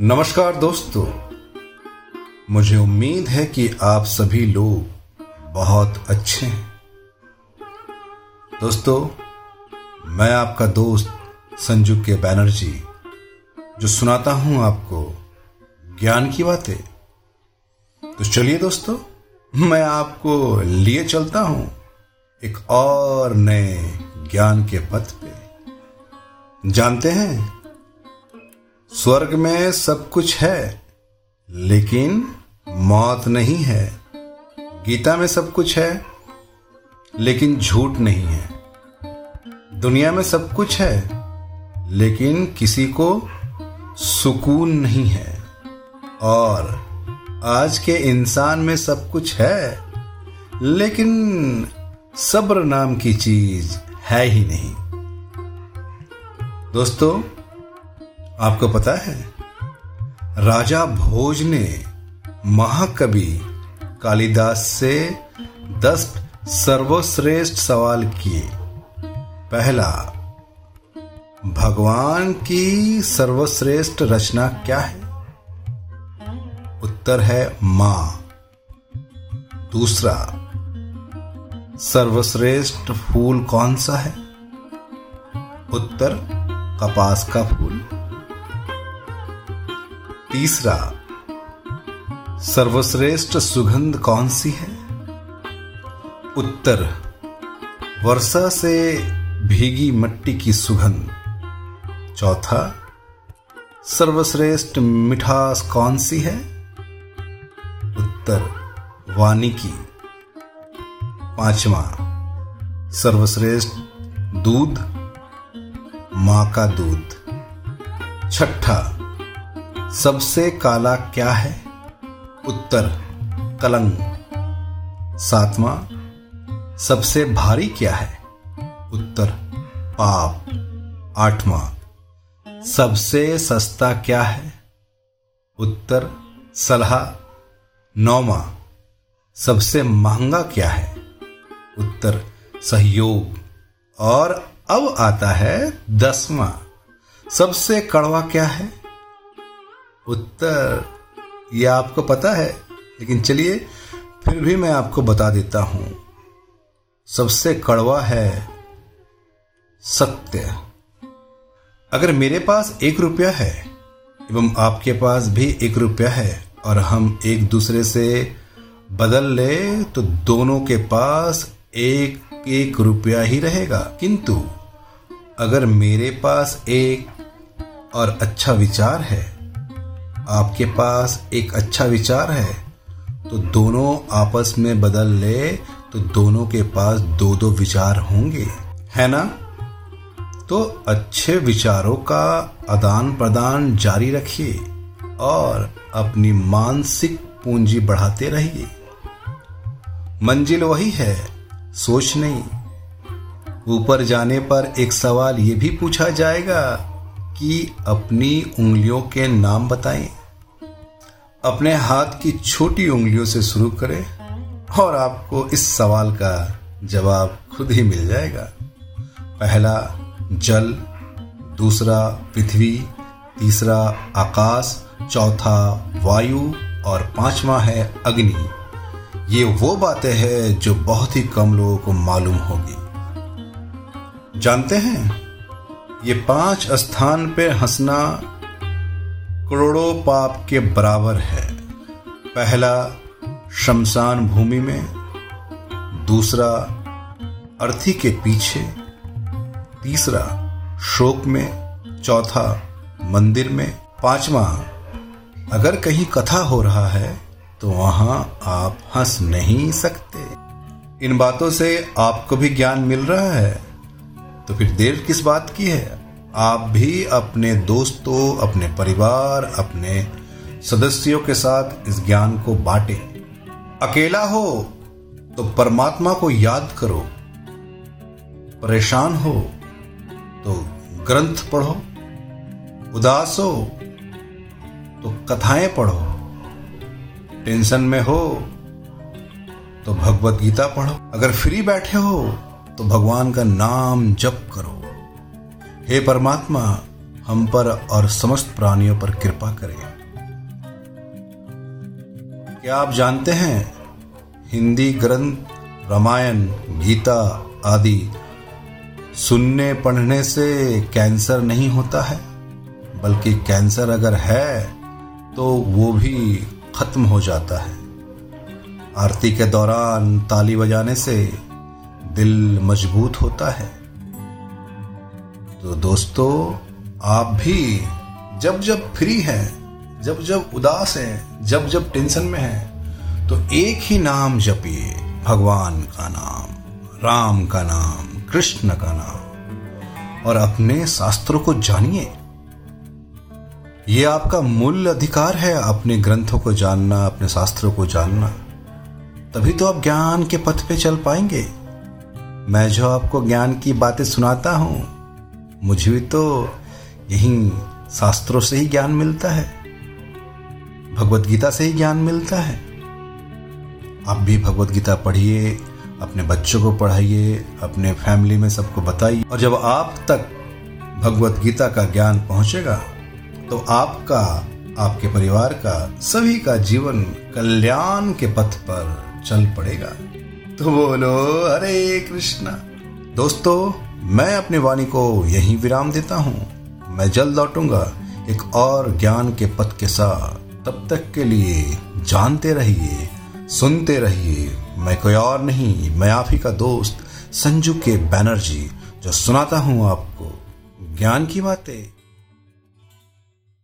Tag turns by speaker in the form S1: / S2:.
S1: नमस्कार दोस्तों। मुझे उम्मीद है कि आप सभी लोग बहुत अच्छे हैं। दोस्तों, मैं आपका दोस्त संजू के बैनर्जी जो सुनाता हूँ आपको ज्ञान की बातें। तो चलिए दोस्तों, मैं आपको लिए चलता हूँ एक और नए ज्ञान के पथ पे। जानते हैं स्वर्ग में सब कुछ है, लेकिन मौत नहीं है। गीता में सब कुछ है, लेकिन झूठ नहीं है। दुनिया में सब कुछ है, लेकिन किसी को सुकून नहीं है। और आज के इंसान में सब कुछ है, लेकिन सब्र नाम की चीज़ है ही नहीं। दोस्तों आपको पता है, राजा भोज ने महाकवि कालिदास से दस सर्वश्रेष्ठ सवाल किए। पहला, भगवान की सर्वश्रेष्ठ रचना क्या है? उत्तर है माँ। दूसरा, सर्वश्रेष्ठ फूल कौन सा है? उत्तर, कपास का फूल। तीसरा, सर्वश्रेष्ठ सुगंध कौन सी है? उत्तर, वर्षा से भीगी मट्टी की सुगंध। चौथा, सर्वश्रेष्ठ मिठास कौन सी है? उत्तर वाणी की पांचवा, सर्वश्रेष्ठ दूध, माँ का दूध। छठा सबसे काला क्या है? उत्तर कलंग सातवां, सबसे भारी क्या है? उत्तर, पाप। आठवां, सबसे सस्ता क्या है? उत्तर, सलाह। नौवा, सबसे महँगा क्या है? उत्तर, सहयोग। और अब आता है दसवां, सबसे कड़वा क्या है? उत्तर यह आपको पता है, लेकिन चलिए फिर भी मैं आपको बता देता हूँ। सबसे कड़वा है सत्य। अगर मेरे पास एक रुपया है, एवं आपके पास भी एक रुपया है, और हम एक दूसरे से बदल ले तो दोनों के पास एक एक रुपया ही रहेगा। किंतु, अगर मेरे पास एक और अच्छा विचार है आपके पास एक अच्छा विचार है तो दोनों आपस में बदल ले तो दोनों के पास दो दो विचार होंगे, है ना? तो अच्छे विचारों का आदान प्रदान जारी रखिए और अपनी मानसिक पूंजी बढ़ाते रहिए। मंजिल वही है, सोच नहीं। ऊपर जाने पर एक सवाल ये भी पूछा जाएगा कि अपनी उंगलियों के नाम बताएँ। अपने हाथ की छोटी उंगलियों से शुरू करें और आपको इस सवाल का जवाब खुद ही मिल जाएगा। पहला, जल। दूसरा, पृथ्वी। तीसरा, आकाश। चौथा, वायु। और पांचवा है, अग्नि। ये वो बातें हैं जो बहुत ही कम लोगों को मालूम होगी। जानते हैं? ये पाँच स्थान पे हंसना करोड़ों पाप के बराबर है। पहला, शमशान भूमि में। दूसरा, अर्थी के पीछे। तीसरा, शोक में। चौथा, मंदिर में। पांचवा, अगर कहीं कथा हो रहा है तो वहाँ आप हंस नहीं सकते। इन बातों से आपको भी ज्ञान मिल रहा है। तो फिर देर किस बात की है? आप भी अपने दोस्तों, अपने परिवार, अपने सदस्यों के साथ इस ज्ञान को बांटे। अकेला हो तो परमात्मा को याद करो। परेशान हो तो ग्रंथ पढ़ो। उदास हो तो कथाएँ पढ़ो। टेंशन में हो तो भगवत गीता पढ़ो। अगर फ्री बैठे हो तो भगवान का नाम जप करो। हे परमात्मा, हम पर और समस्त प्राणियों पर कृपा करें। क्या आप जानते हैं, हिंदी ग्रंथ, रामायण, गीता आदि सुनने पढ़ने से कैंसर नहीं होता है? बल्कि कैंसर अगर है तो वो भी खत्म हो जाता है। आरती के दौरान ताली बजाने से दिल मज़बूत होता है। तो दोस्तों, आप भी जब जब फ्री हैं, जब जब उदास हैं, जब जब टेंशन में हैं तो एक ही नाम जपिए, भगवान का नाम, राम का नाम, कृष्ण का नाम। और अपने शास्त्रों को जानिए। ये आपका मूल अधिकार है अपने ग्रंथों को जानना, अपने शास्त्रों को जानना। तभी तो आप ज्ञान के पथ पे चल पाएँगे। मैं जो आपको ज्ञान की बातें सुनाता हूँ मुझे भी तो यही शास्त्रों से ही ज्ञान मिलता है। भगवत गीता से ही ज्ञान मिलता है। आप भी भगवत गीता पढ़िए, अपने बच्चों को पढ़ाइए, अपने फैमिली में सबको बताइए। और जब आप तक भगवत गीता का ज्ञान पहुंचेगा तो आपका, आपके परिवार का, सभी का जीवन कल्याण के पथ पर चल पड़ेगा। तो बोलो, हरे कृष्णा। दोस्तों मैं अपनी वाणी को यहीं विराम देता हूँ। मैं जल्द लौटूँगा एक और ज्ञान के पथ के साथ। तब तक के लिए जानते रहिए, सुनते रहिए। मैं कोई और नहीं, मैं आप ही का दोस्त संजू के बैनर्जी, जो सुनाता हूँ आपको। ज्ञान की बातें।